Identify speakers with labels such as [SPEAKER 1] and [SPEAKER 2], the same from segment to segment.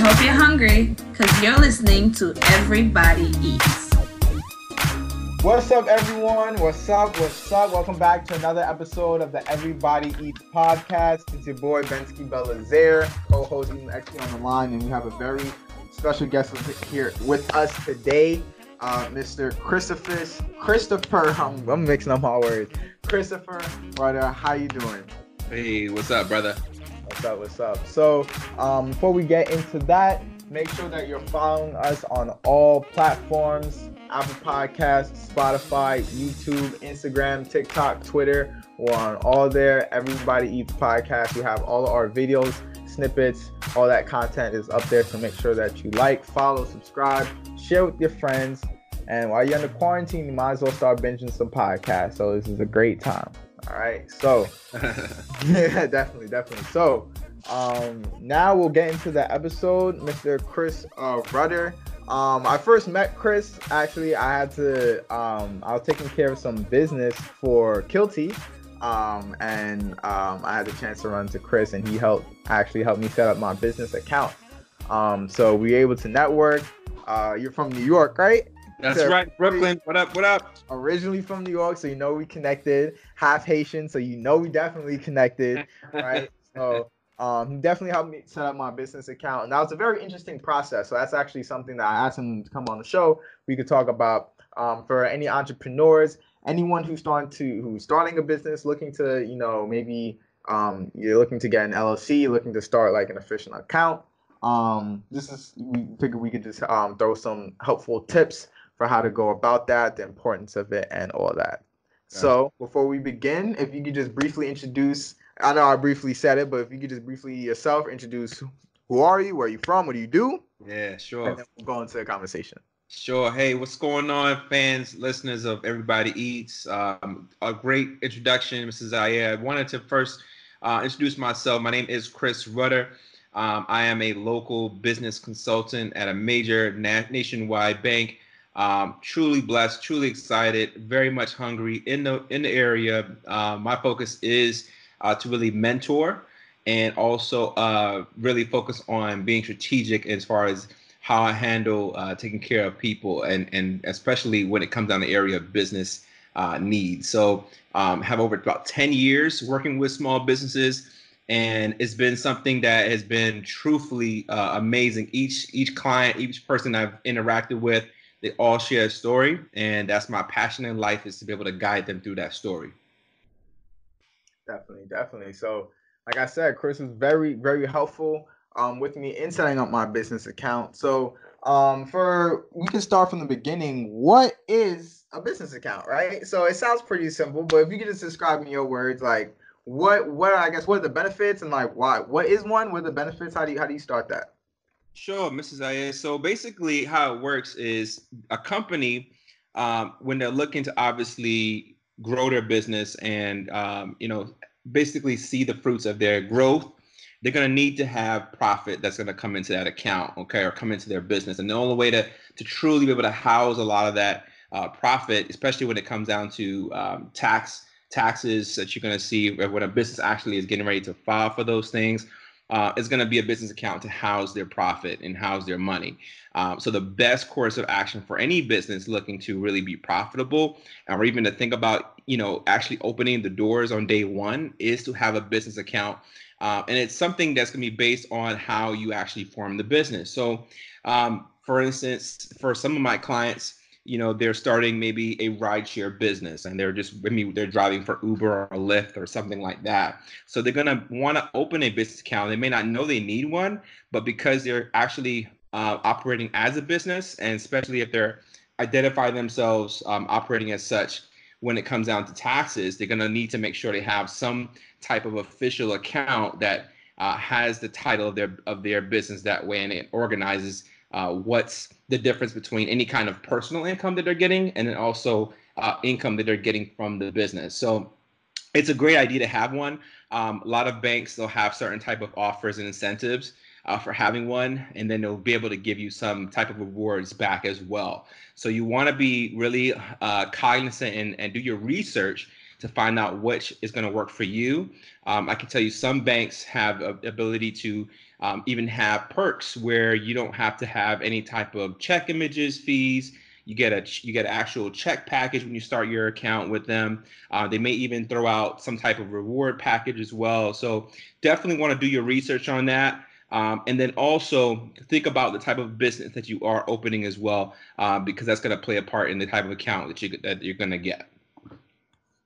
[SPEAKER 1] hope you're hungry because you're listening to Everybody Eats.
[SPEAKER 2] What's up, everyone? What's up? What's up? Welcome back to another episode of the Everybody Eats podcast. It's your boy Bensky Belazaire, co-host Eden XP on the line, and we have a very special guest here with us today, uh, Mr. Christopher. Christopher, I'm, I'm mixing up my words. Christopher, brother, how you doing?
[SPEAKER 3] Hey, what's up, brother?
[SPEAKER 2] What's up? What's up? So, um, before we get into that, make sure that you're following us on all platforms Apple Podcasts, Spotify, YouTube, Instagram, TikTok, Twitter. We're on all there. Everybody Eats Podcast. We have all our videos, snippets, all that content is up there. So make sure that you like, follow, subscribe, share with your friends. And while you're under quarantine, you might as well start binging some podcasts. So this is a great time. All right. So yeah, definitely, definitely. So um now we'll get into the episode. Mr. Chris uh, Rudder. Um, I first met Chris. Actually, I had to. Um, I was taking care of some business for Kilty, um, and um, I had the chance to run to Chris, and he helped actually helped me set up my business account. Um, so we were able to network. Uh, you're from New York, right?
[SPEAKER 3] That's right, Brooklyn. What up? What up?
[SPEAKER 2] Originally from New York, so you know we connected. Half Haitian, so you know we definitely connected, right? So um, he definitely helped me set up my business account, and that was a very interesting process. So that's actually something that I asked him to come on the show. We could talk about um, for any entrepreneurs, anyone who's starting to who's starting a business, looking to you know maybe um, you're looking to get an LLC, looking to start like an official account. Um, this is we figured we could just um, throw some helpful tips for how to go about that, the importance of it, and all that. So before we begin, if you could just briefly introduce I know I briefly said it, but if you could just briefly yourself introduce who are you, where are you from, what do you do?
[SPEAKER 3] Yeah, sure.
[SPEAKER 2] And then we'll go into the conversation.
[SPEAKER 3] Sure. Hey, what's going on, fans, listeners of Everybody Eats? Um, a great introduction, Mrs. Aya. I wanted to first uh, introduce myself. My name is Chris Rudder. Um, I am a local business consultant at a major na- nationwide bank. Um, truly blessed, truly excited, very much hungry in the in the area. Uh, my focus is uh, to really mentor and also uh, really focus on being strategic as far as how I handle uh, taking care of people and and especially when it comes down to the area of business uh, needs. So um, have over about 10 years working with small businesses and it's been something that has been truthfully uh, amazing. Each each client, each person I've interacted with, they all share a story and that's my passion in life is to be able to guide them through that story.
[SPEAKER 2] Definitely, definitely. So, like I said, Chris was very, very helpful um, with me in setting up my business account. So, um, for we can start from the beginning. What is a business account, right? So it sounds pretty simple, but if you could just describe in your words, like what, what I guess, what are the benefits and like why? What is one? What are the benefits? How do you how do you start that?
[SPEAKER 3] Sure, Mrs. Aya. So basically, how it works is a company um, when they're looking to obviously grow their business and um, you know basically see the fruits of their growth they're going to need to have profit that's going to come into that account okay or come into their business and the only way to to truly be able to house a lot of that uh, profit especially when it comes down to um, tax taxes that you're going to see when a business actually is getting ready to file for those things uh, is going to be a business account to house their profit and house their money. Um, so the best course of action for any business looking to really be profitable, or even to think about, you know, actually opening the doors on day one, is to have a business account. Uh, and it's something that's going to be based on how you actually form the business. So, um, for instance, for some of my clients, you know they're starting maybe a rideshare business and they're just I mean they're driving for Uber or Lyft or something like that. So they're gonna want to open a business account. They may not know they need one, but because they're actually uh, operating as a business, and especially if they're identify themselves um, operating as such, when it comes down to taxes, they're gonna need to make sure they have some type of official account that uh, has the title of their of their business that way, and it organizes uh, what's the difference between any kind of personal income that they're getting and then also uh, income that they're getting from the business. So it's a great idea to have one. Um, a lot of banks they'll have certain type of offers and incentives uh, for having one, and then they'll be able to give you some type of rewards back as well. So you want to be really uh, cognizant and, and do your research to find out which is going to work for you. Um, I can tell you some banks have a ability to um, even have perks where you don't have to have any type of check images fees. You get a you get an actual check package when you start your account with them. Uh, they may even throw out some type of reward package as well. So definitely want to do your research on that. Um, and then also think about the type of business that you are opening as well, uh, because that's going to play a part in the type of account that you that you're going to get.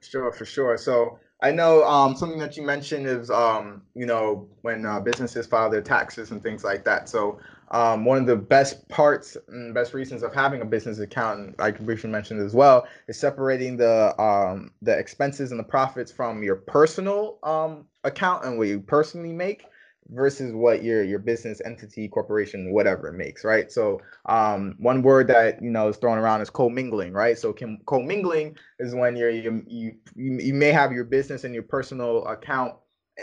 [SPEAKER 2] Sure, for sure. So I know um, something that you mentioned is, um, you know, when uh, businesses file their taxes and things like that. So um, one of the best parts and best reasons of having a business account, and like briefly mentioned as well, is separating the um, the expenses and the profits from your personal um, account and what you personally make versus what your your business entity corporation whatever makes right? So um one word that you know is thrown around is co-mingling right? So co-mingling is when you're you, you you may have your business and your personal account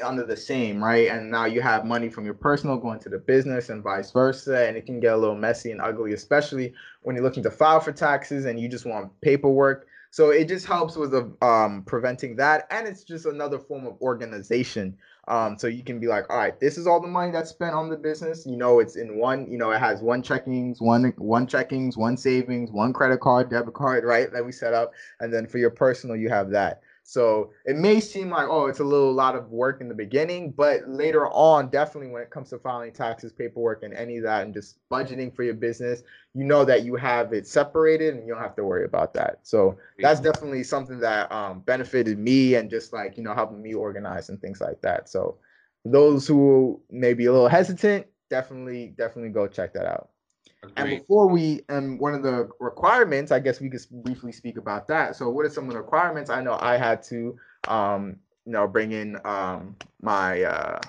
[SPEAKER 2] under the same right? And now you have money from your personal going to the business and vice versa and it can get a little messy and ugly especially when you're looking to file for taxes and you just want paperwork. So it just helps with um, preventing that and it's just another form of organization um, so you can be like, all right, this is all the money that's spent on the business. You know, it's in one. You know, it has one checkings, one one checkings, one savings, one credit card, debit card, right? That we set up, and then for your personal, you have that. So it may seem like, oh, it's a little lot of work in the beginning, but later on, definitely when it comes to filing taxes, paperwork, and any of that, and just budgeting for your business, you know that you have it separated and you don't have to worry about that. So that's definitely something that um, benefited me and just like, you know, helping me organize and things like that. So those who may be a little hesitant, definitely, definitely go check that out. And before we, and one of the requirements, I guess we could briefly speak about that. So, what are some of the requirements? I know I had to, um, you know, bring in um, my uh,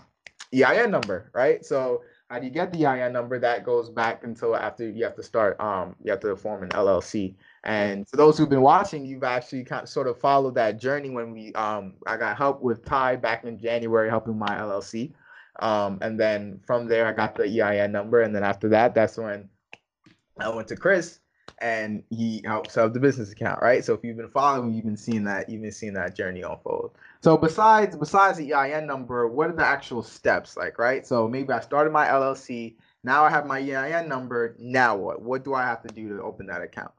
[SPEAKER 2] EIN number, right? So, how do you get the EIN number? That goes back until after you have to start, um, you have to form an LLC. And for those who've been watching, you've actually kind of sort of followed that journey when we, um, I got help with Ty back in January helping my LLC. Um, and then from there, I got the EIN number. And then after that, that's when I went to Chris and he helped set up the business account, right? So if you've been following, you've been seeing that, you've been seeing that journey unfold. So besides besides the EIN number, what are the actual steps like, right? So maybe I started my LLC, now I have my EIN number. Now what? What do I have to do to open that account?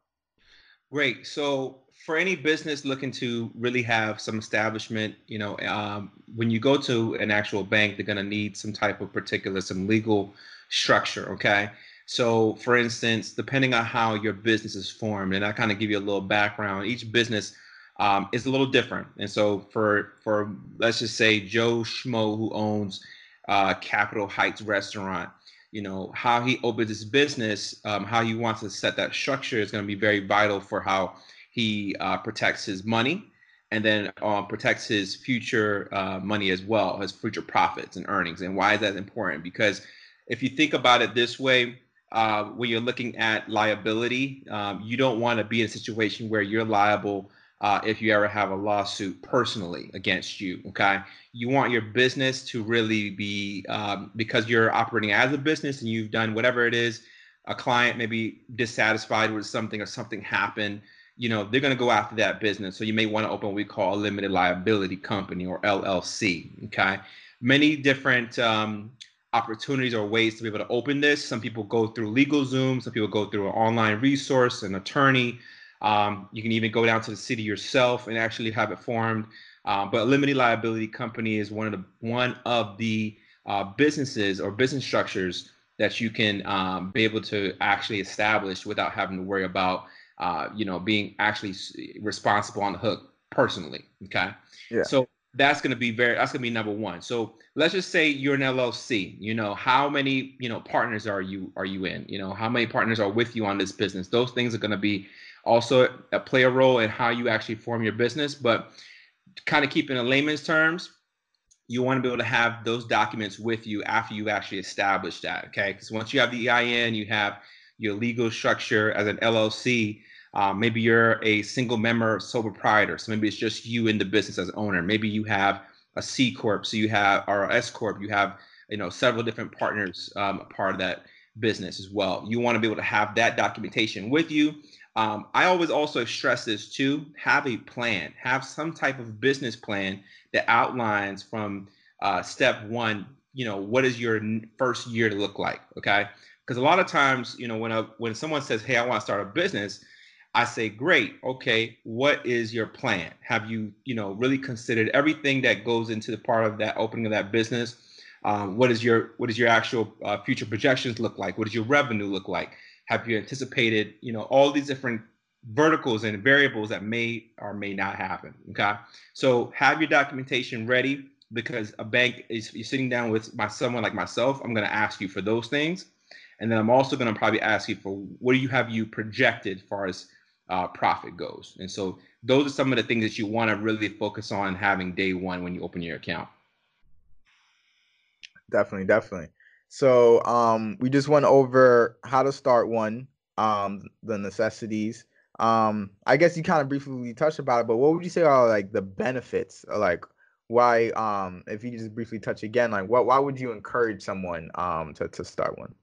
[SPEAKER 3] Great. So for any business looking to really have some establishment, you know, um, when you go to an actual bank, they're going to need some type of particular, some legal structure. Okay. So, for instance, depending on how your business is formed, and I kind of give you a little background, each business um, is a little different. And so, for for let's just say Joe Schmo, who owns uh, Capitol Heights Restaurant, you know how he opens his business, um, how he wants to set that structure is going to be very vital for how he uh, protects his money and then uh, protects his future uh, money as well, his future profits and earnings. And why is that important? Because if you think about it this way, uh, when you're looking at liability, um, you don't want to be in a situation where you're liable uh, if you ever have a lawsuit personally against you. Okay, you want your business to really be um, because you're operating as a business and you've done whatever it is. A client may be dissatisfied with something or something happened. You know they're going to go after that business. So you may want to open what we call a limited liability company or LLC. Okay, many different um, opportunities or ways to be able to open this. Some people go through LegalZoom, some people go through an online resource, an attorney. Um, you can even go down to the city yourself and actually have it formed. Uh, but a limited liability company is one of the one of the uh, businesses or business structures that you can um, be able to actually establish without having to worry about uh, you know being actually responsible on the hook personally. Okay. Yeah. So that's going to be very that's going to be number one. So let's just say you're an llc you know how many you know partners are you are you in? You know how many partners are with you on this business? Those things are going to be also play a role in how you actually form your business but kind of keep in layman's terms you want to be able to have those documents with you after you actually establish that okay? Because once you have the ein you have your legal structure as an llc um, maybe you're a single member sole proprietor, so maybe it's just you in the business as owner. Maybe you have a C corp, so you have or S corp. You have you know several different partners um, part of that business as well. You want to be able to have that documentation with you. um, I always also stress this too have a plan, have some type of business plan that outlines from uh, step one, you know, what is your first year to look like? Okay. Because a lot of times, you know, when a when someone says, "Hey, I want to start a business," I say, "Great, okay. What is your plan? Have you, you know, really considered everything that goes into the part of that opening of that business? Um, what is your what is your actual uh, future projections look like? What does your revenue look like? Have you anticipated, you know, all these different verticals and variables that may or may not happen? Okay, so have your documentation ready because a bank is you're sitting down with my someone like myself. I'm going to ask you for those things, and then I'm also going to probably ask you for what do you have you projected as far as uh, profit goes. And so those are some of the things that you want to really focus on having day one when you open your account.
[SPEAKER 2] Definitely, definitely. So um, we just went over how to start one, um, the necessities. Um, I guess you kind of briefly touched about it, but what would you say are like the benefits? Or, like why, um, if you just briefly touch again, like what, why would you encourage someone um, to to start one?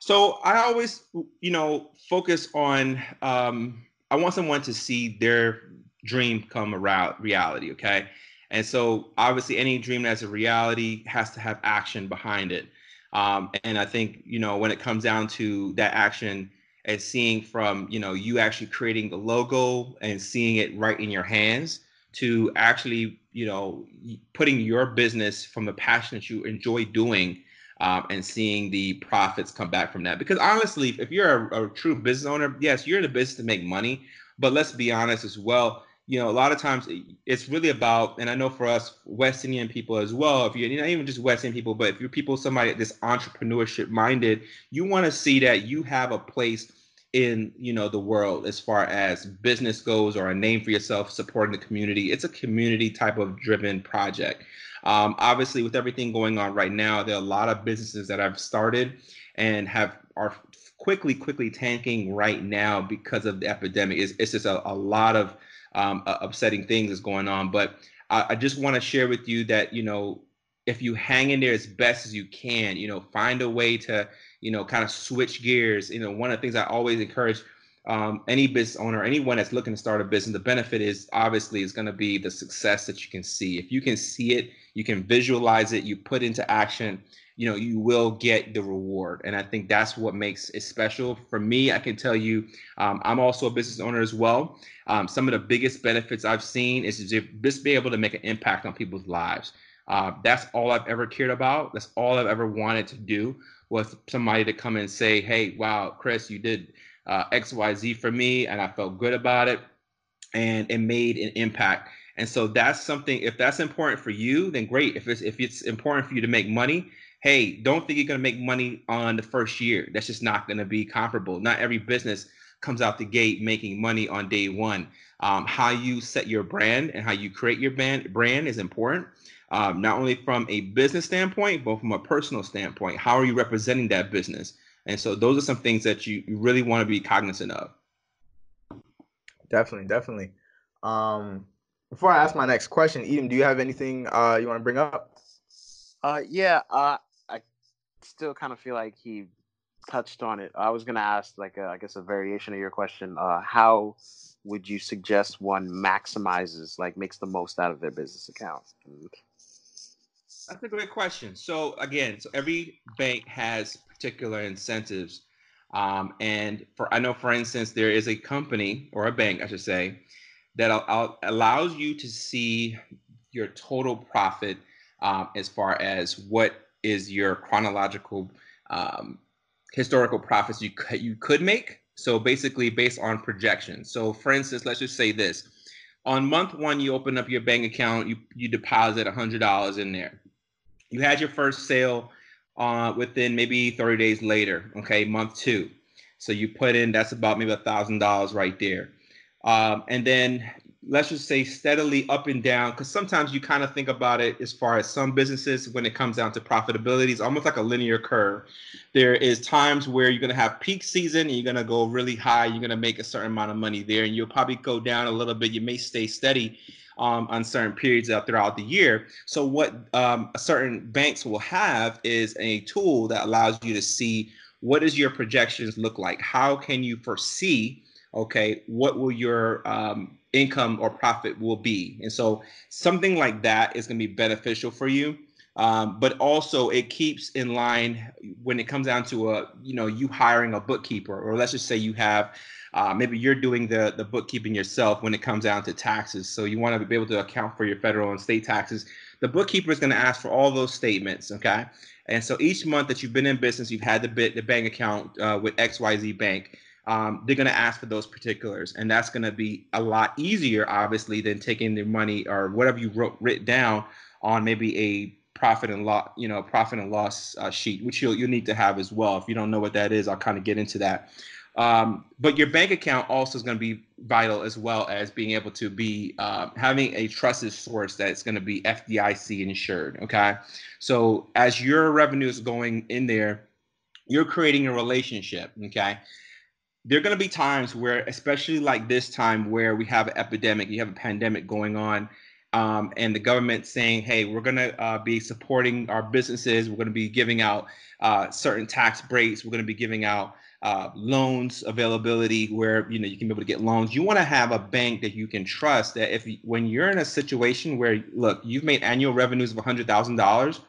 [SPEAKER 3] So I always, you know, focus on. Um, I want someone to see their dream come around reality. Okay, and so obviously, any dream that's a reality has to have action behind it. Um, and I think you know when it comes down to that action and seeing from you know you actually creating the logo and seeing it right in your hands to actually you know putting your business from the passion that you enjoy doing um, and seeing the profits come back from that. Because honestly if you're a, a true business owner yes you're in the business to make money. But let's be honest as well you know, a lot of times it's really about, and I know for us West Indian people as well, if you're not even just West Indian people, but if you're people, somebody that's entrepreneurship minded, you want to see that you have a place in, you know, the world as far as business goes or a name for yourself, supporting the community. It's a community type of driven project. Um, obviously, with everything going on right now, there are a lot of businesses that i've started and have are quickly, quickly tanking right now because of the epidemic. It's, it's just a, a lot of um, upsetting things is going on. But I, I just want to share with you that you know if you hang in there as best as you can, you know, find a way to you know kind of switch gears. You know, one of the things I always encourage um, any business owner, anyone that's looking to start a business, the benefit is obviously is going to be the success that you can see. If you can see it, you can visualize it, you put into action, you know, you will get the reward. And I think that's what makes it special. For me, I can tell you, um, I'm also a business owner as well. Um, some of the biggest benefits I've seen is just be able to make an impact on people's lives. Uh, that's all I've ever cared about. That's all I've ever wanted to do was somebody to come and say, "Hey, wow, Chris, you did uh, X, Y, Z for me, and I felt good about it, and it made an impact." And so that's something. If that's important for you, then great. If it's if it's important for you to make money, hey, don't think you're going to make money on the first year. That's just not going to be comparable. Not every business comes out the gate making money on day one. Um, how you set your brand and how you create your brand brand is important. Um, not only from a business standpoint, but from a personal standpoint. How are you representing that business? And so those are some things that you, you really want to be cognizant of.
[SPEAKER 2] Definitely, definitely. Um, before I ask my next question, Eden, do you have anything uh, you want to bring up?
[SPEAKER 4] Uh, yeah, uh, I still kind of feel like he touched on it. I was gonna ask like a, I guess a variation of your question. Uh, how would you suggest one maximizes like makes the most out of their business account?
[SPEAKER 3] That's a great question. So again, so every bank has particular incentives, um, and for I know, for instance, there is a company or a bank, I should say, that allows you to see your total profit um, as far as what is your chronological um, historical profits you could, you could make. So basically based on projections. So for instance, let's just say this. On month one, you open up your bank account, you, you deposit $100 in there. You had your first sale uh, within maybe 30 days later, okay, month two. So you put in, that's about maybe a $1,000 right there. Um, and then let's just say steadily up and down because sometimes you kind of think about it as far as some businesses when it comes down to profitability it's almost like a linear curve there is times where you're going to have peak season and you're going to go really high you're going to make a certain amount of money there and you'll probably go down a little bit you may stay steady um, on certain periods throughout the year so what um, certain banks will have is a tool that allows you to see what does your projections look like how can you foresee okay, what will your um, income or profit will be? And so something like that is going to be beneficial for you. Um, but also it keeps in line when it comes down to a you know you hiring a bookkeeper or let's just say you have uh, maybe you're doing the the bookkeeping yourself when it comes down to taxes. So you want to be able to account for your federal and state taxes. The bookkeeper is going to ask for all those statements okay? And so each month that you've been in business you've had the bit the bank account uh, with xyz bank um, they're going to ask for those particulars. And that's going to be a lot easier obviously than taking the money or whatever you wrote written down on maybe a profit and loss, you know, profit and loss uh, sheet, which you'll you'll need to have as well. If you don't know what that is, I'll kind of get into that. Um, but your bank account also is going to be vital as well as being able to be uh, having a trusted source that's going to be FDIC insured. Okay, so as your revenue is going in there, you're creating a relationship. Okay. There are going to be times where, especially like this time where we have an epidemic, you have a pandemic going on, um, and the government saying, hey, we're going to uh, be supporting our businesses. We're going to be giving out uh, certain tax breaks. We're going to be giving out uh, loans availability where you know you can be able to get loans. You want to have a bank that you can trust. That if when you're in a situation where look, you've made annual revenues of hundred thousand dollars,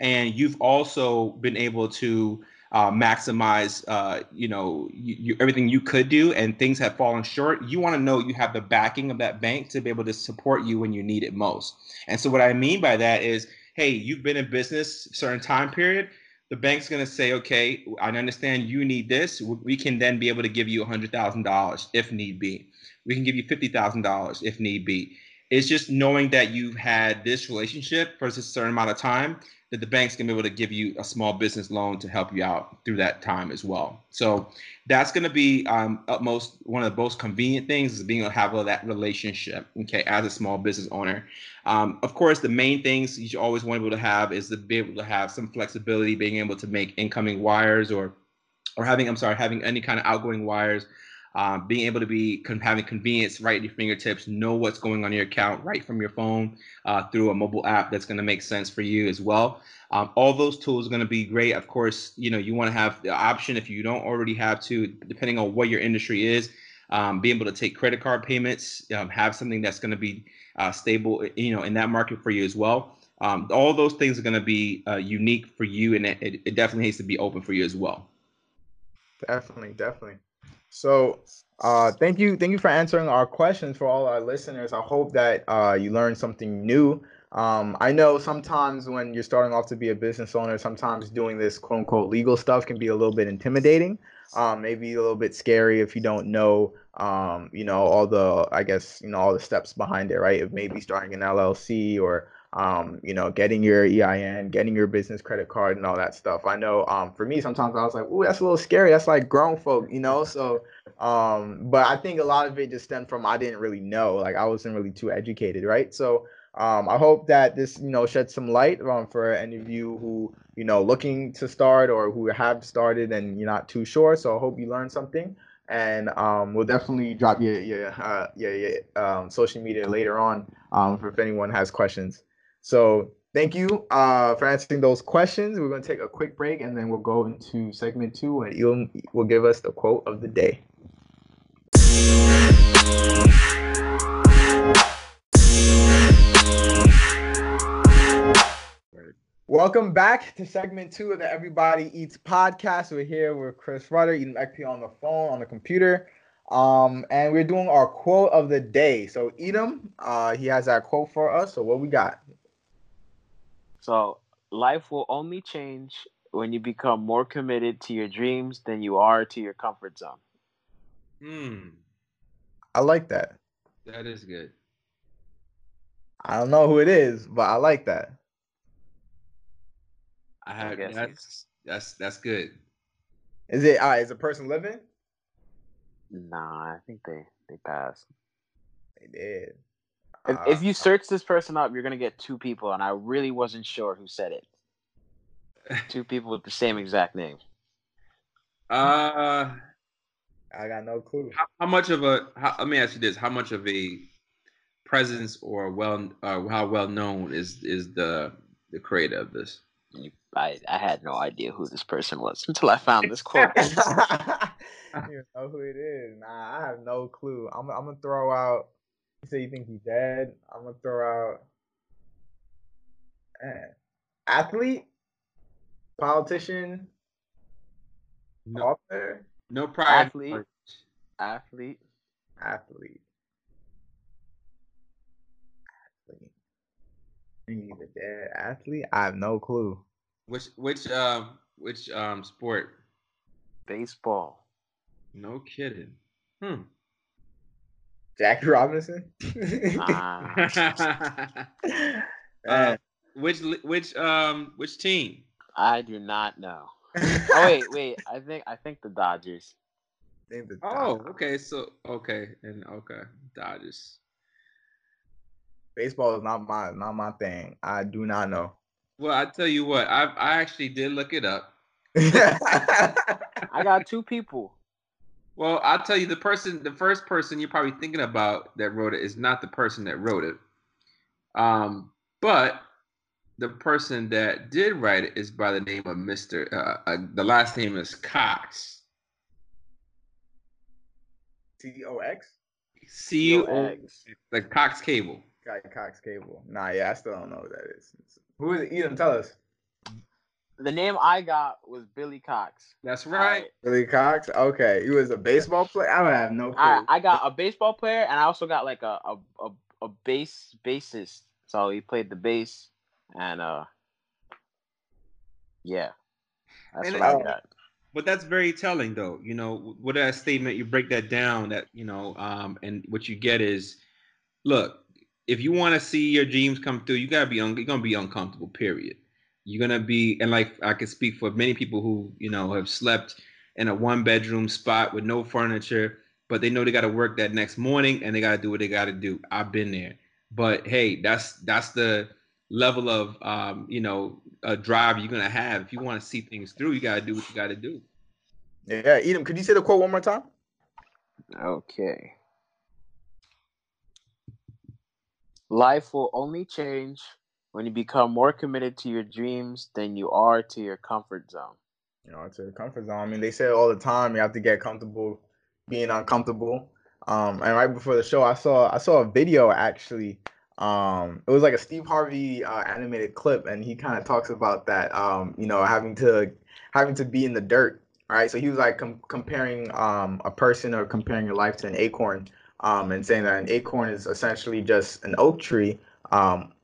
[SPEAKER 3] and you've also been able to uh, maximize, uh, you know, you, you, everything you could do, and things have fallen short. You want to know you have the backing of that bank to be able to support you when you need it most. And so, what I mean by that is, hey, you've been in business certain time period. The bank's going to say, okay, I understand you need this. We can then be able to give you $100,000 if need be. We can give you $50,000 if need be. It's just knowing that you've had this relationship for a certain amount of time that the bank's gonna be able to give you a small business loan to help you out through that time as well. So that's gonna be um, utmost one of the most convenient things is being able to have that relationship, okay, as a small business owner. Um, of course, the main things you always want to be able to have is to be able to have some flexibility, being able to make incoming wires or or having I'm sorry, having any kind of outgoing wires um, being able to be having convenience right at your fingertips, know what's going on in your account right from your phone uh, through a mobile app that's going to make sense for you as well. Um, all those tools are going to be great. Of course, you know you want to have the option if you don't already have to, depending on what your industry is, um, be able to take credit card payments, um, have something that's going to be uh, stable, you know, in that market for you as well. Um, all those things are going to be uh, unique for you, and it, it definitely needs to be open for you as well.
[SPEAKER 2] Definitely, definitely. So uh, thank you, thank you for answering our questions for all our listeners. I hope that uh, you learned something new. Um, I know sometimes when you're starting off to be a business owner, sometimes doing this quote unquote legal stuff can be a little bit intimidating. Um, maybe a little bit scary if you don't know, um, you know, all the, I guess, you know, all the steps behind it, right? If maybe starting an LLC or um, you know, getting your EIN, getting your business credit card, and all that stuff. I know um, for me, sometimes I was like, "Ooh, that's a little scary. That's like grown folk," you know. So, um, but I think a lot of it just stemmed from I didn't really know, like I wasn't really too educated, right? So, um, I hope that this, you know, sheds some light um, for any of you who, you know, looking to start or who have started and you're not too sure. So I hope you learned something and um, we'll definitely drop your your uh, your, your um, social media later on um, for if anyone has questions. So thank you uh, for answering those questions. We're going to take a quick break and then we'll go into segment two and Elon will give us the quote of the day. Welcome back to segment two of the Everybody Eats podcast. We're here with Chris Rudder eating XP on the phone, on the computer. Um, and we're doing our quote of the day. So Edom, uh, he has that quote for us. So what we got?
[SPEAKER 4] So life will only change when you become more committed to your dreams than you are to your comfort zone.
[SPEAKER 3] Hmm.
[SPEAKER 2] I like that.
[SPEAKER 3] That is good.
[SPEAKER 2] I don't know who it is, but I like that.
[SPEAKER 3] I have I that's that's that's good.
[SPEAKER 2] Is it uh, is a person living?
[SPEAKER 4] Nah, I think they they passed.
[SPEAKER 2] They did.
[SPEAKER 4] If, uh, if you search this person up, you're gonna get two people, and I really wasn't sure who said it. two people with the same exact name.
[SPEAKER 3] Uh,
[SPEAKER 2] I got no clue.
[SPEAKER 3] How, how much of a? How, let me ask you this: How much of a presence or well, uh, how well known is is the the creator of this?
[SPEAKER 4] I, I had no idea who this person was until I found this quote.
[SPEAKER 2] you know who it is? Nah, I have no clue. I'm, I'm gonna throw out. You say you think he's dead? I'm gonna throw out. Man, athlete, politician,
[SPEAKER 3] No,
[SPEAKER 2] author,
[SPEAKER 3] no prior.
[SPEAKER 4] Athlete. Athlete.
[SPEAKER 2] athlete. Athlete. He's a dead athlete. I have no clue.
[SPEAKER 3] Which which um which um sport?
[SPEAKER 4] Baseball.
[SPEAKER 3] No kidding. Hmm.
[SPEAKER 2] Jackie Robinson.
[SPEAKER 4] Ah,
[SPEAKER 3] uh, which which um which team?
[SPEAKER 4] I do not know. Oh wait, wait. I think I think the Dodgers.
[SPEAKER 2] Name the
[SPEAKER 3] Oh,
[SPEAKER 2] Dodgers.
[SPEAKER 3] okay. So okay, and okay, Dodgers.
[SPEAKER 2] Baseball is not my not my thing. I do not know.
[SPEAKER 3] Well, I tell you what, I I actually did look it up.
[SPEAKER 4] I got two people.
[SPEAKER 3] Well, I'll tell you the person, the first person you're probably thinking about that wrote it is not the person that wrote it. Um, but the person that did write it is by the name of Mr. Uh, uh, the last name is Cox.
[SPEAKER 2] T O X.
[SPEAKER 3] C O, like Cox Cable.
[SPEAKER 2] Guy Cox Cable. Nah, yeah, I still don't know who that is. Who is it? Edom, tell us.
[SPEAKER 4] The name I got was Billy Cox.
[SPEAKER 3] That's right.
[SPEAKER 2] Billy Cox. Okay, he was a baseball player. I would have no clue.
[SPEAKER 4] I, I got a baseball player and I also got like a a, a, a bass bassist. So he played the bass and uh yeah. That's
[SPEAKER 3] And
[SPEAKER 4] what I
[SPEAKER 2] it-
[SPEAKER 4] got.
[SPEAKER 3] But that's very telling, though. You know, with that statement, you break that down. That you know, um, and what you get is, look, if you want to see your dreams come through, you gotta be un- you're gonna be uncomfortable. Period. You're gonna be, and like I can speak for many people who you know have slept in a one bedroom spot with no furniture, but they know they gotta work that next morning and they gotta do what they gotta do. I've been there, but hey, that's that's the level of um, you know uh, drive you're gonna have. If you want to see things through, you gotta do what you gotta do.
[SPEAKER 2] yeah, Edom, could you say the quote one more time?
[SPEAKER 4] Okay. Life will only change when you become more committed to your dreams than you are to your comfort zone.
[SPEAKER 2] You know, to your comfort zone. I mean, they say it all the time. You have to get comfortable being uncomfortable. Um, and right before the show, I saw I saw a video actually. Um, it was like a Steve Harvey uh, animated clip, and he kind of talks about that. Um, you know, having to having to be in the dirt. Right. So he was like com- comparing um, a person or comparing your life to an acorn, um, and saying that an acorn is essentially just an oak tree.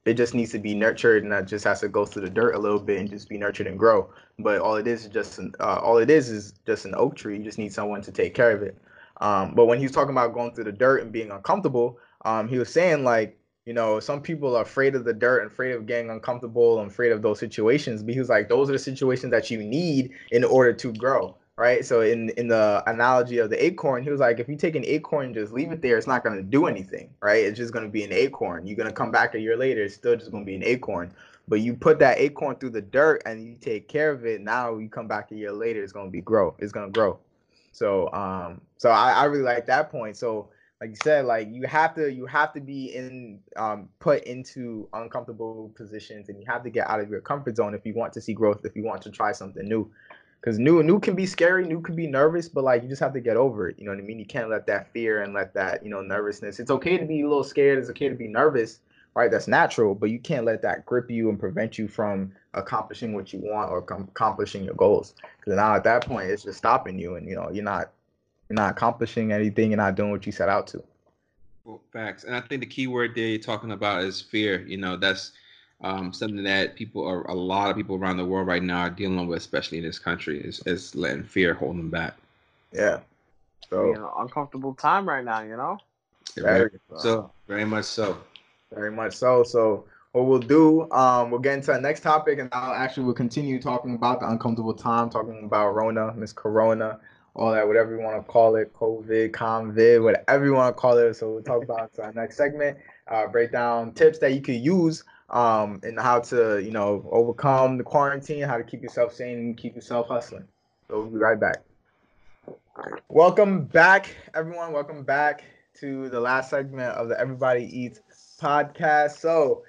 [SPEAKER 2] It just needs to be nurtured, and that just has to go through the dirt a little bit and just be nurtured and grow but all it is is just an uh, all it is is just an oak tree. You just need someone to take care of it. Um, but when he was talking about going through the dirt and being uncomfortable, um, he was saying like, you know, some people are afraid of the dirt and afraid of getting uncomfortable and afraid of those situations. But he was like, those are the situations that you need in order to grow, right? So in in the analogy of the acorn, he was like, if you take an acorn and just leave it there, it's not going to do anything, right? It's just going to be an acorn. You're going to come back a year later, it's still just going to be an acorn. But you put that acorn through the dirt and you take care of it. Now you come back a year later, it's gonna be grow. It's gonna grow. So um, so I, I really like that point. So like you said, like you have to you have to be in um put into uncomfortable positions and you have to get out of your comfort zone if you want to see growth, if you want to try something new. Because new new can be scary, new can be nervous, but like you just have to get over it. You know what I mean? You can't let that fear and let that, you know, nervousness. It's okay to be a little scared, it's okay to be nervous right? That's natural, but you can't let that grip you and prevent you from accomplishing what you want or com- accomplishing your goals. Because now at that point, it's just stopping you, and you know you're not you're not accomplishing anything. You're not doing what you set out to.
[SPEAKER 3] Well, facts, and I think the key word there you're talking about is fear. You know, that's um, something that people are a lot of people around the world right now are dealing with, especially in this country, is, is letting fear hold them back.
[SPEAKER 2] Yeah.
[SPEAKER 4] So, you know, uncomfortable time right now, you know?
[SPEAKER 3] Very,
[SPEAKER 2] very,
[SPEAKER 3] so very much so.
[SPEAKER 2] very much so. So what we'll do, um, we'll get into the next topic, and I'll actually we'll continue talking about the uncomfortable time, talking about Rona, Miss Corona, all that, whatever you want to call it, COVID, convid, whatever you want to call it. So we'll talk about our next segment, uh, break down tips that you could use um, and how to, you know, overcome the quarantine, how to keep yourself sane and keep yourself hustling. So we'll be right back. Welcome back, everyone. Welcome back to the last segment of the Everybody Eats podcast. So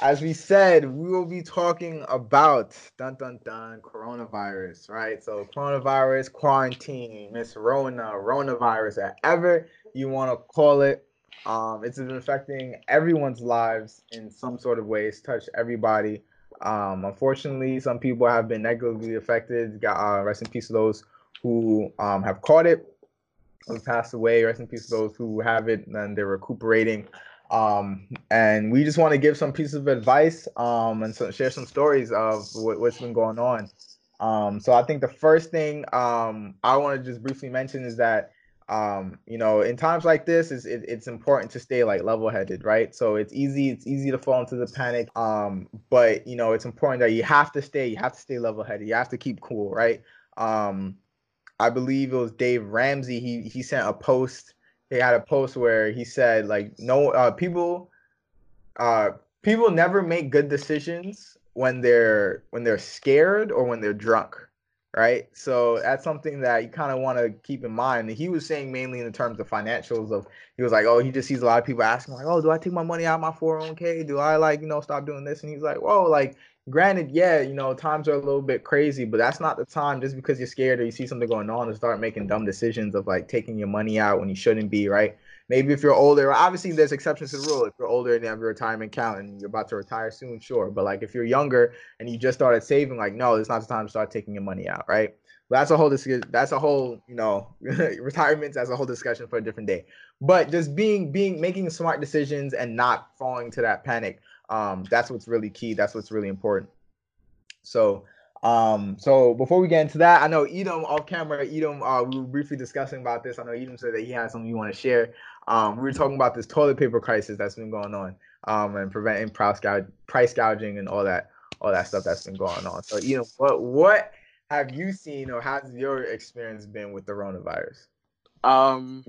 [SPEAKER 2] as we said, we will be talking about dun dun dun coronavirus, right? So coronavirus, quarantine, Miss Rona, coronavirus, whatever you want to call it. Um, it's been affecting everyone's lives in some sort of ways, touched everybody. Um, unfortunately, some people have been negatively affected. Got uh, rest in peace to those who um, have caught it, who passed away. Rest in peace to those who have it and they're recuperating. Um, and we just want to give some pieces of advice um, and so share some stories of what, has been going on. Um, so I think the first thing um, I want to just briefly mention is that um, you know in times like this is it, it's important to stay like level headed, right? So it's easy it's easy to fall into the panic, um, but you know it's important that you have to stay you have to stay level headed. You have to keep cool, right? Um, I believe it was Dave Ramsey. He he sent a post he had a post where he said like no uh, people uh, people never make good decisions when they're when they're scared or when they're drunk right? So that's something that you kind of want to keep in mind he was saying mainly in the terms of financials of he was like oh he just sees a lot of people asking like oh do i take my money out of my 401k do i like you know stop doing this? And he's like whoa like granted, yeah, you know, times are a little bit crazy, but that's not the time just because you're scared or you see something going on to start making dumb decisions of like taking your money out when you shouldn't be, right? Maybe if you're older, obviously there's exceptions to the rule. If you're older and you have your retirement account and you're about to retire soon, sure. But like if you're younger and you just started saving, like no, it's not the time to start taking your money out, right? That's a whole discussion. That's a whole, you know, retirements. as a whole discussion for a different day. But just being, being, making smart decisions and not falling to that panic um, that's what's really key. That's what's really important. So, um, so before we get into that, I know Edom off camera, Edom, uh, we were briefly discussing about this. I know Edom said that he had something you want to share. Um, we were talking about this toilet paper crisis that's been going on, um, and preventing price, gouge, price gouging and all that, all that stuff that's been going on. So, Edom, what what have you seen or has your experience been with the coronavirus?
[SPEAKER 4] Um,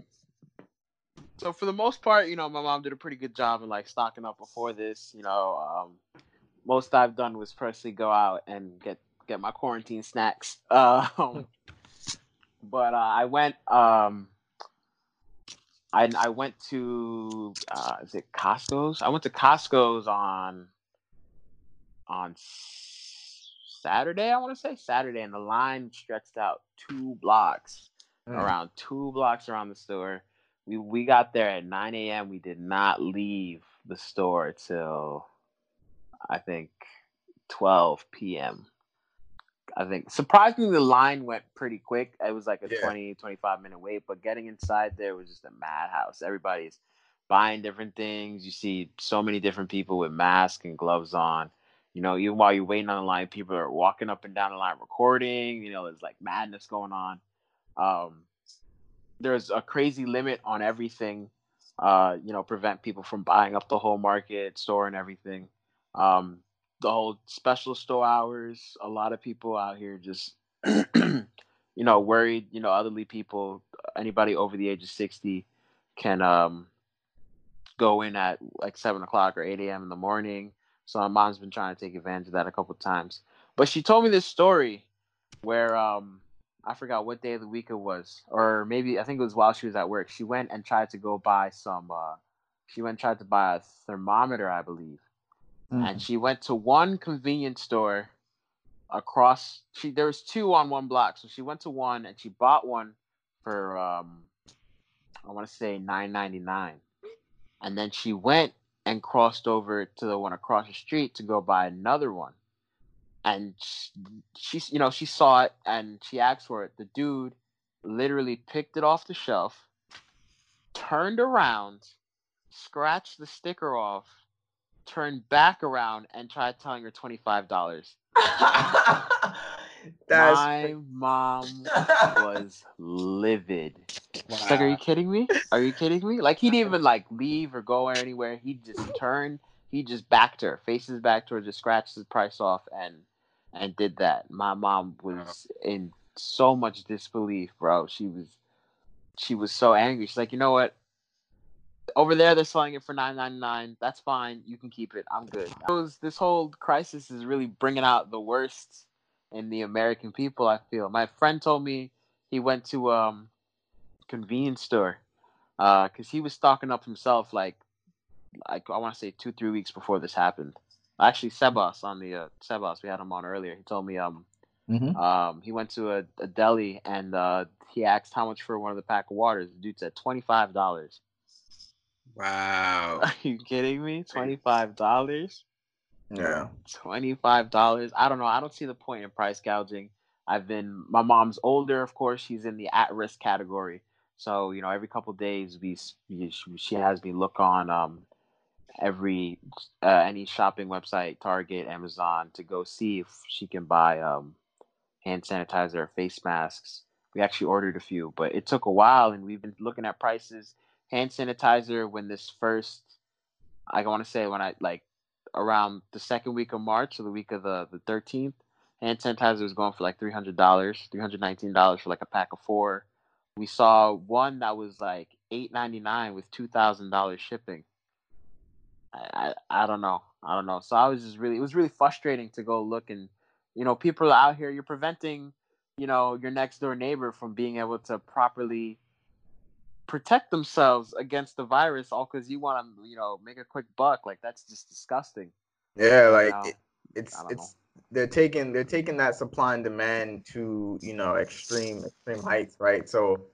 [SPEAKER 4] so for the most part, you know, my mom did a pretty good job in like stocking up before this. You know, um, most I've done was personally go out and get get my quarantine snacks. Um, but uh, I went. Um, I I went to uh, is it Costco's? I went to Costco's on on Saturday. I want to say Saturday, and the line stretched out two blocks, mm. around two blocks around the store we we got there at 9 a.m. We did not leave the store till I think 12 p.m. I think surprisingly the line went pretty quick. It was like a yeah. 20 25 minute wait, but getting inside there was just a madhouse. Everybody's buying different things. You see so many different people with masks and gloves on. You know, even while you're waiting on the line, people are walking up and down the line recording. You know, there's like madness going on. Um, there's a crazy limit on everything. Uh, you know, prevent people from buying up the whole market, store, and everything. Um, the whole special store hours. A lot of people out here just, you know, worried. You know, elderly people, anybody over the age of sixty, can um, go in at like seven o'clock or eight a.m. in the morning. So my mom's been trying to take advantage of that a couple times. But she told me this story where um, I forgot what day of the week it was, or maybe I think it was while she was at work. She went and tried to go buy some. Uh, she went and tried to buy a thermometer, I believe, mm. and she went to one convenience store across. She there was two on one block, so she went to one and she bought one for um, I want to say nine ninety nine, and then she went and crossed over to the one across the street to go buy another one and she, she, you know she saw it and she asked for it the dude literally picked it off the shelf turned around scratched the sticker off turned back around and tried telling her $25 That's my mom was livid. Wow. She's like, "Are you kidding me? Are you kidding me?" Like he didn't even like leave or go anywhere. He just turned. He just backed her, faces back to her, just scratched the price off, and and did that. My mom was in so much disbelief, bro. She was she was so angry. She's like, you know what? Over there, they're selling it for nine ninety nine. That's fine. You can keep it. I'm good. This whole crisis is really bringing out the worst in the American people. I feel. My friend told me he went to um convenience store because uh, he was stocking up himself like like I want to say two three weeks before this happened. Actually, Sebas on the uh, Sebas, we had him on earlier. He told me um
[SPEAKER 2] Mhm.
[SPEAKER 4] um he went to a, a deli and uh he asked how much for one of the pack of waters. The dude said twenty five dollars.
[SPEAKER 3] Wow.
[SPEAKER 4] Are you kidding me? Twenty five dollars.
[SPEAKER 2] Yeah.
[SPEAKER 4] Twenty five dollars. I don't know. I don't see the point in price gouging. I've been. My mom's older, of course. She's in the at risk category. So you know, every couple days we, she has me look on um every uh, any shopping website, Target, Amazon, to go see if she can buy um hand sanitizer, or face masks. We actually ordered a few, but it took a while, and we've been looking at prices. Hand sanitizer when this first, I want to say when I like around the second week of March or the week of the the thirteenth, hand sanitizer was going for like three hundred dollars, three hundred nineteen dollars for like a pack of four. We saw one that was like eight ninety nine with two thousand dollars shipping. I, I I don't know. I don't know. So I was just really it was really frustrating to go look and you know people out here. You're preventing you know your next door neighbor from being able to properly protect themselves against the virus all because you want to you know make a quick buck like that's just disgusting
[SPEAKER 2] Yeah, like
[SPEAKER 4] know.
[SPEAKER 2] it, it's it's they're taking they're taking that supply and demand to you know extreme extreme heights, right? So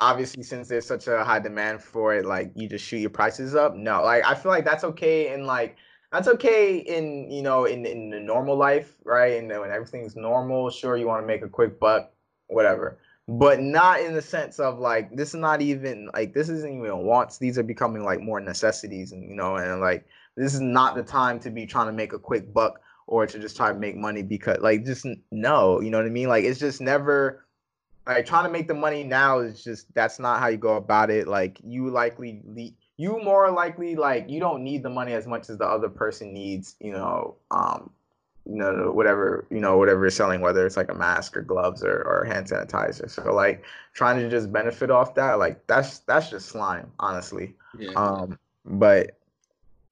[SPEAKER 2] obviously, since there's such a high demand for it, like you just shoot your prices up. No, like I feel like that's okay in like that's okay in you know in in the normal life, right? And then when everything's normal, sure you want to make a quick buck, whatever. But not in the sense of like this is not even like this isn't even wants. These are becoming like more necessities, and you know, and like this is not the time to be trying to make a quick buck or to just try to make money because like just no you know what i mean like it's just never like trying to make the money now is just that's not how you go about it like you likely you more likely like you don't need the money as much as the other person needs you know um you know whatever you know whatever you're selling whether it's like a mask or gloves or, or hand sanitizer so like trying to just benefit off that like that's that's just slime honestly
[SPEAKER 3] Yeah.
[SPEAKER 2] um, but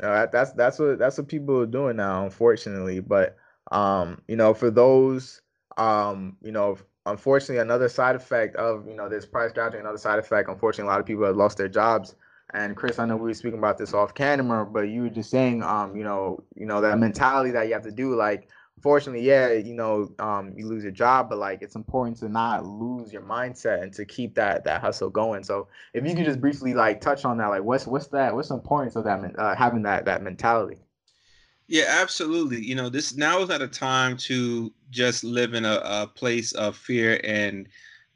[SPEAKER 2] uh, that's that's what that's what people are doing now, unfortunately. But um, you know, for those um, you know, unfortunately, another side effect of you know this price gouging, another side effect. Unfortunately, a lot of people have lost their jobs. And Chris, I know we were speaking about this off camera, but you were just saying, um, you know, you know that mentality that you have to do, like fortunately, yeah, you know, um, you lose your job, but like it's important to not lose your mindset and to keep that that hustle going. So if you could just briefly like touch on that, like what's what's that what's the importance of that uh, having that that mentality?
[SPEAKER 3] Yeah, absolutely. You know, this now is not a time to just live in a, a place of fear and,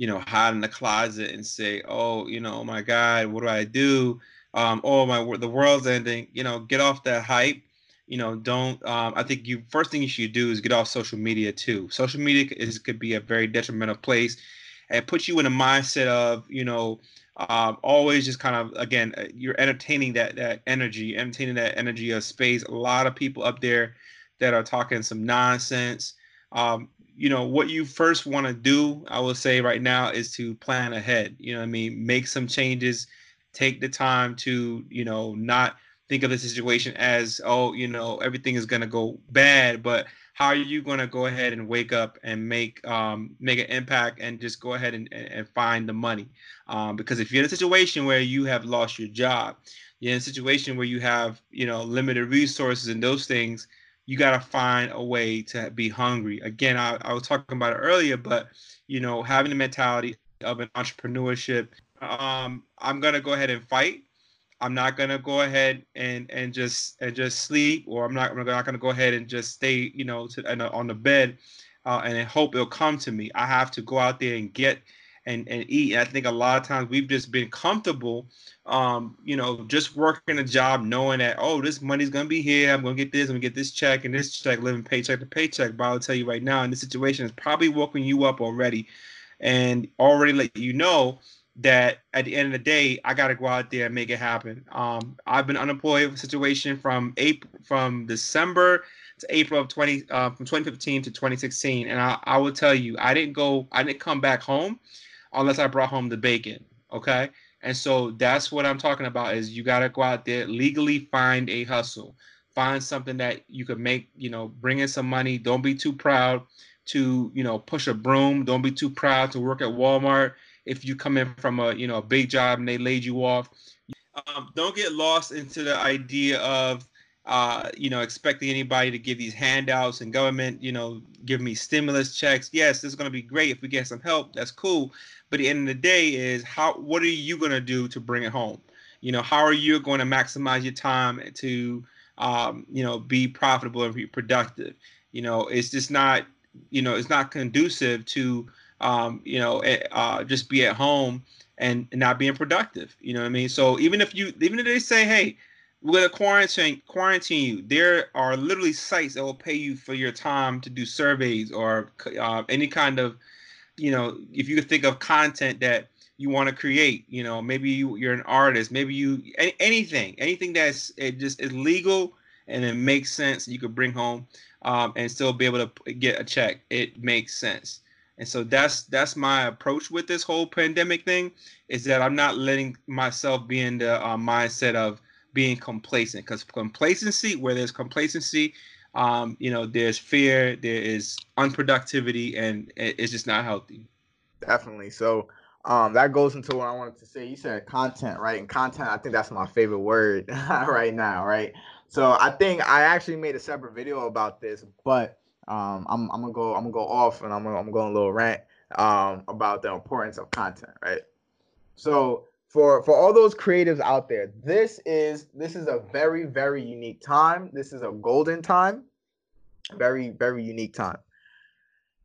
[SPEAKER 3] you know, hide in the closet and say, oh, you know, oh my God, what do I do? Um, oh my, the world's ending. You know, get off that hype. You know, don't. Um, I think you first thing you should do is get off social media too. Social media is could be a very detrimental place, and put you in a mindset of, you know, um, always just kind of again uh, you're entertaining that that energy entertaining that energy of space a lot of people up there that are talking some nonsense um, you know what you first want to do i will say right now is to plan ahead you know i mean? Make some changes take the time to you know not think of the situation as oh you know everything is going to go bad but how are you going to go ahead and wake up and make um, make an impact and just go ahead and, and, and find the money? Um, because if you're in a situation where you have lost your job you're in a situation where you have you know limited resources and those things you got to find a way to be hungry again I, I was talking about it earlier but you know having the mentality of an entrepreneurship um, i'm to go ahead and fight I'm not gonna go ahead and and just and just sleep, or I'm not I'm not gonna go ahead and just stay, you know, to, uh, on the bed uh, and hope it'll come to me. I have to go out there and get and and eat. And I think a lot of times we've just been comfortable, um, you know, just working a job, knowing that oh, this money's gonna be here. I'm gonna get this. I'm gonna get this check and this check, living paycheck to paycheck. But I'll tell you right now, in this situation, it's probably woken you up already, and already let you know that at the end of the day, I got to go out there and make it happen. Um, I've been unemployed situation from April, from December to April of 20, uh, from 2015 to 2016. And I, I will tell you, I didn't go, I didn't come back home unless I brought home the bacon. Okay. And so that's what I'm talking about is you got to go out there, legally find a hustle, find something that you could make, you know, bring in some money. Don't be too proud to, you know, push a broom. Don't be too proud to work at Walmart if you come in from a you know a big job and they laid you off um, don't get lost into the idea of uh, you know, expecting anybody to give these handouts and government, you know, give me stimulus checks. Yes, this is going to be great if we get some help. That's cool. But the end of the day is how what are you going to do to bring it home? You know, how are you going to maximize your time to um, you know, be profitable and be productive? You know, it's just not, you know, it's not conducive to um, you know, eh, uh, just be at home and, and not being productive. You know what I mean? So even if you even if they say, hey, we're gonna quarantine quarantine you. There are literally sites that will pay you for your time to do surveys or uh, any kind of, you know, if you think of content that you want to create. You know, maybe you, you're an artist, maybe you any, anything, anything that's it just is legal and it makes sense. You could bring home um, and still be able to get a check. It makes sense. And so that's that's my approach with this whole pandemic thing is that I'm not letting myself be in the uh, mindset of being complacent because complacency where there's complacency um, you know there's fear there is unproductivity and it's just not healthy.
[SPEAKER 2] Definitely. So um, that goes into what i wanted to say. You said content right? And content i think that's my favorite word right now right? So i think i actually made a separate video about this but um, I'm, I'm gonna go i'm gonna go off and i'm gonna, I'm going a little rant um, about the importance of content right? So for for all those creatives out there this is this is a very very unique time. This is a golden time. Very very unique time.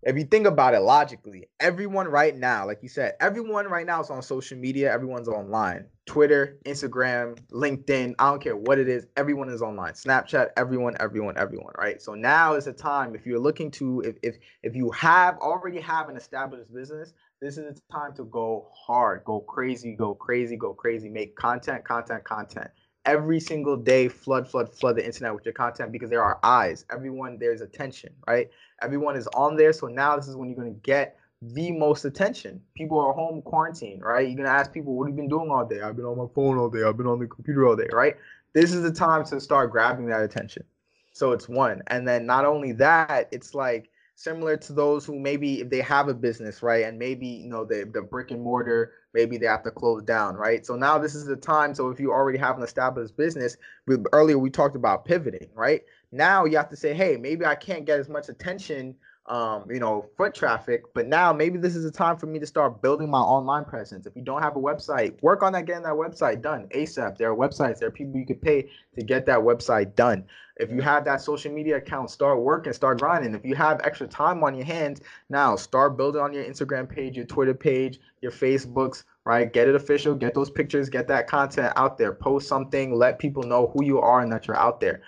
[SPEAKER 2] If you think about it logically everyone right now like you said everyone right now is on social media. Everyone's online. Twitter instagram linkedin i don't care what it is. Everyone is online. Snapchat everyone everyone everyone right? So now is the time if you're looking to if if, if you have already have an established business this is the time to go hard, go crazy, go crazy, go crazy, make content, content, content. Every single day, flood, flood, flood the internet with your content because there are eyes. Everyone, there's attention, right? Everyone is on there. So now this is when you're going to get the most attention. People are home quarantine, right? You're going to ask people, what have you been doing all day? I've been on my phone all day. I've been on the computer all day, right? This is the time to start grabbing that attention. So it's one. And then not only that, it's like, similar to those who maybe if they have a business, right, and maybe you know the the brick and mortar, maybe they have to close down, right? So now this is the time. So if you already have an established business, we, earlier we talked about pivoting, right? Now you have to say, hey, maybe I can't get as much attention um, you know, foot traffic. But now maybe this is a time for me to start building my online presence. If you don't have a website, work on that getting that website done ASAP. There are websites, there are people you could pay to get that website done. If you have that social media account, start working, start grinding. If you have extra time on your hands, now start building on your Instagram page, your Twitter page, your Facebooks, right? Get it official, get those pictures, get that content out there, post something, let people know who you are and that you're out there.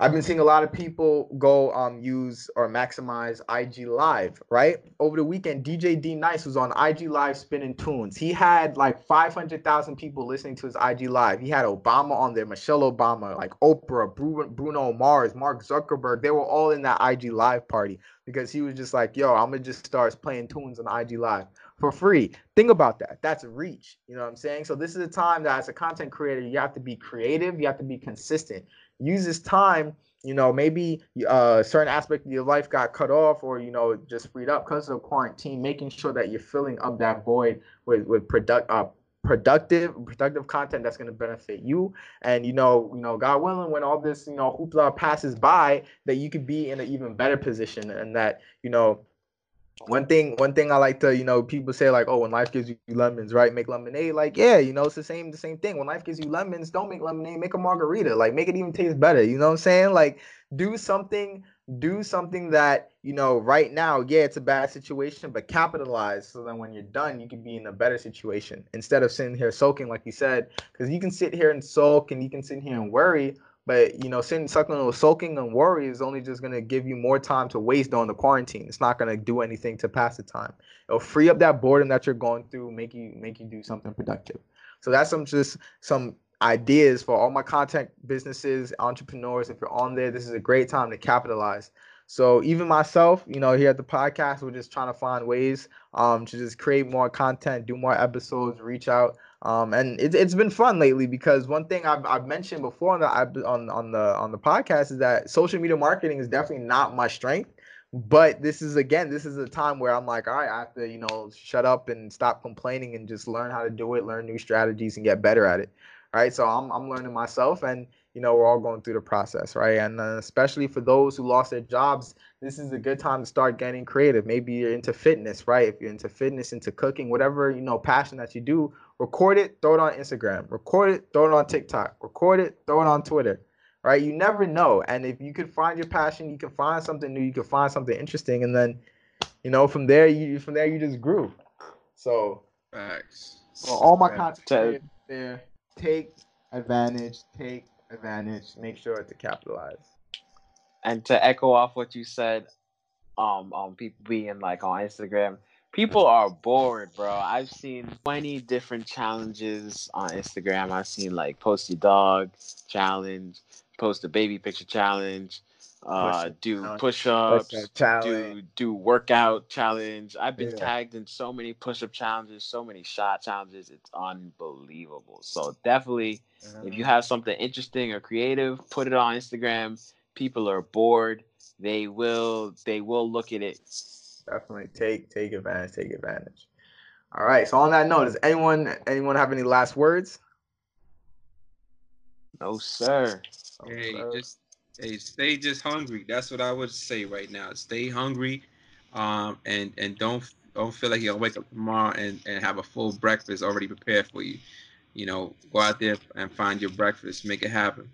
[SPEAKER 2] I've been seeing a lot of people go um use or maximize IG Live, right? Over the weekend, DJ D Nice was on IG Live spinning tunes. He had like 500,000 people listening to his IG Live. He had Obama on there, Michelle Obama, like Oprah, Bruno Mars, Mark Zuckerberg. They were all in that IG Live party because he was just like, yo, I'm gonna just start playing tunes on IG Live for free. Think about that. That's reach. You know what I'm saying? So this is a time that as a content creator, you have to be creative, you have to be consistent use this time you know maybe uh certain aspect of your life got cut off or you know just freed up because of quarantine making sure that you're filling up that void with with product uh productive productive content that's going to benefit you. And you know you know god willing when all this you know hoopla passes by that you could be in an even better position and that you know one thing one thing i like to you know people say like oh when life gives you lemons right make lemonade. Like yeah you know it's the same the same thing. When life gives you lemons don't make lemonade make a margarita. Like make it even taste better you know what i'm saying? Like do something do something that you know right now yeah it's a bad situation but capitalize so that when you're done you can be in a better situation instead of sitting here soaking like you said because you can sit here and sulk and you can sit here and worry but you know, sitting sucking or sulking and worry is only just gonna give you more time to waste on the quarantine. It's not gonna do anything to pass the time. It'll free up that boredom that you're going through, make you make you do something productive. So that's some just some ideas for all my content businesses, entrepreneurs. If you're on there, this is a great time to capitalize. So even myself, you know, here at the podcast, we're just trying to find ways um, to just create more content, do more episodes, reach out. Um, and it, it's been fun lately because one thing I've, I've mentioned before on the on on the on the podcast is that social media marketing is definitely not my strength. But this is again, this is a time where I'm like, all right, I have to, you know, shut up and stop complaining and just learn how to do it, learn new strategies, and get better at it. right? So I'm I'm learning myself, and you know we're all going through the process, right? And uh, especially for those who lost their jobs, this is a good time to start getting creative. Maybe you're into fitness, right? If you're into fitness, into cooking, whatever you know passion that you do, record it, throw it on Instagram, record it, throw it on TikTok, record it, throw it on Twitter. Right, you never know, and if you can find your passion, you can find something new, you can find something interesting, and then, you know, from there, you from there you just grew. So,
[SPEAKER 3] Facts.
[SPEAKER 2] well, all my content there, take advantage, take advantage, make sure to capitalize.
[SPEAKER 4] And to echo off what you said, um, um, people being like on Instagram, people are bored, bro. I've seen twenty different challenges on Instagram. I've seen like post your dog challenge, post a baby picture challenge, uh,
[SPEAKER 2] Push-up
[SPEAKER 4] do
[SPEAKER 2] challenge.
[SPEAKER 4] push-ups, do do workout challenge. I've been
[SPEAKER 2] Yeah.
[SPEAKER 4] tagged in so many push-up challenges, so many shot challenges. It's unbelievable. So definitely if you have something interesting or creative, put it on Instagram. People are bored. They will they will look at it.
[SPEAKER 2] definitely take take advantage, take advantage. All right. So on that note, does anyone anyone have any last words?
[SPEAKER 4] No sir.
[SPEAKER 3] Hey,
[SPEAKER 2] Uh,
[SPEAKER 3] just hey, stay just hungry. That's what I would say right now. Stay hungry, um, and and don't don't feel like you're gonna wake up tomorrow and and have a full breakfast already prepared for you. You know, go out there and find your breakfast. Make it happen.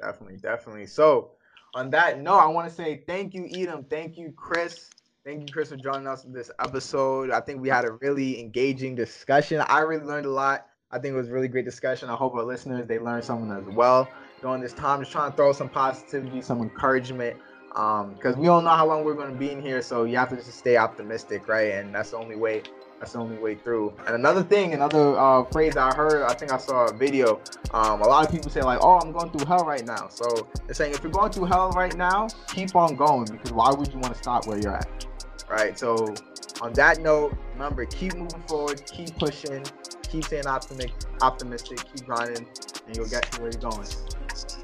[SPEAKER 2] Definitely, definitely. So, on that note, I want to say thank you, Edom. Thank you, Chris. Thank you, Chris, for joining us in this episode. I think we had a really engaging discussion. I really learned a lot. I think it was a really great discussion. I hope our listeners they learned something as well during this time. Just trying to throw some positivity, some encouragement, um, because we don't know how long we're going to be in here. So you have to just stay optimistic, right? And that's the only way. That's the only way through. And another thing, another uh, phrase I heard, I think I saw a video. Um, a lot of people say like, "Oh, I'm going through hell right now." So they're saying if you're going through hell right now, keep on going because why would you want to stop where you're at, right? So on that note, remember keep moving forward, keep pushing, keep staying optimistic, optimistic, keep grinding, and you'll get to where you're going.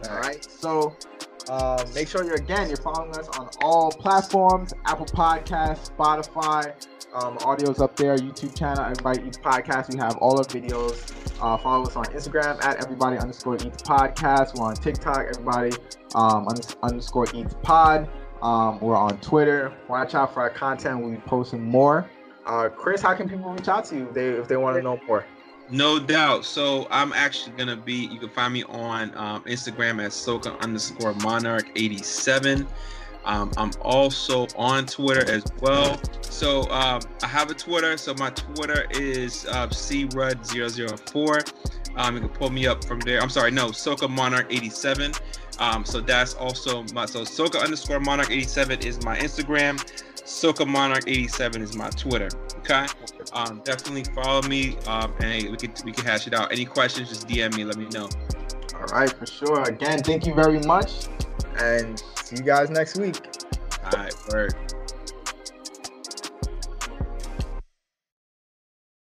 [SPEAKER 2] All right. So um, make sure you're again you're following us on all platforms: Apple Podcasts, Spotify. Um, audio's up there, YouTube channel, Everybody Eats Podcast. We have all our videos. Uh, follow us on Instagram at Everybody underscore Eats Podcast. We're on TikTok, Everybody um, underscore Eats Pod. Um, we're on Twitter. Watch out for our content. We'll be posting more. Uh, Chris, how can people reach out to you if they, if they want to know more?
[SPEAKER 3] No doubt. So I'm actually gonna be. You can find me on um, Instagram at Soka underscore Monarch 87. Um, I'm also on Twitter as well. So um, I have a Twitter. So my Twitter is uh, crud004. Um, you can pull me up from there. I'm sorry, no, Soka Monarch 87. Um, so that's also my so Soka underscore Monarch 87 is my Instagram. Soka Monarch 87 is my Twitter. Okay. Um, definitely follow me. Um, and we can we can hash it out. Any questions, just DM me. Let me know.
[SPEAKER 2] All right, for sure. Again, thank you very much. And see you guys next week.
[SPEAKER 3] All right, word.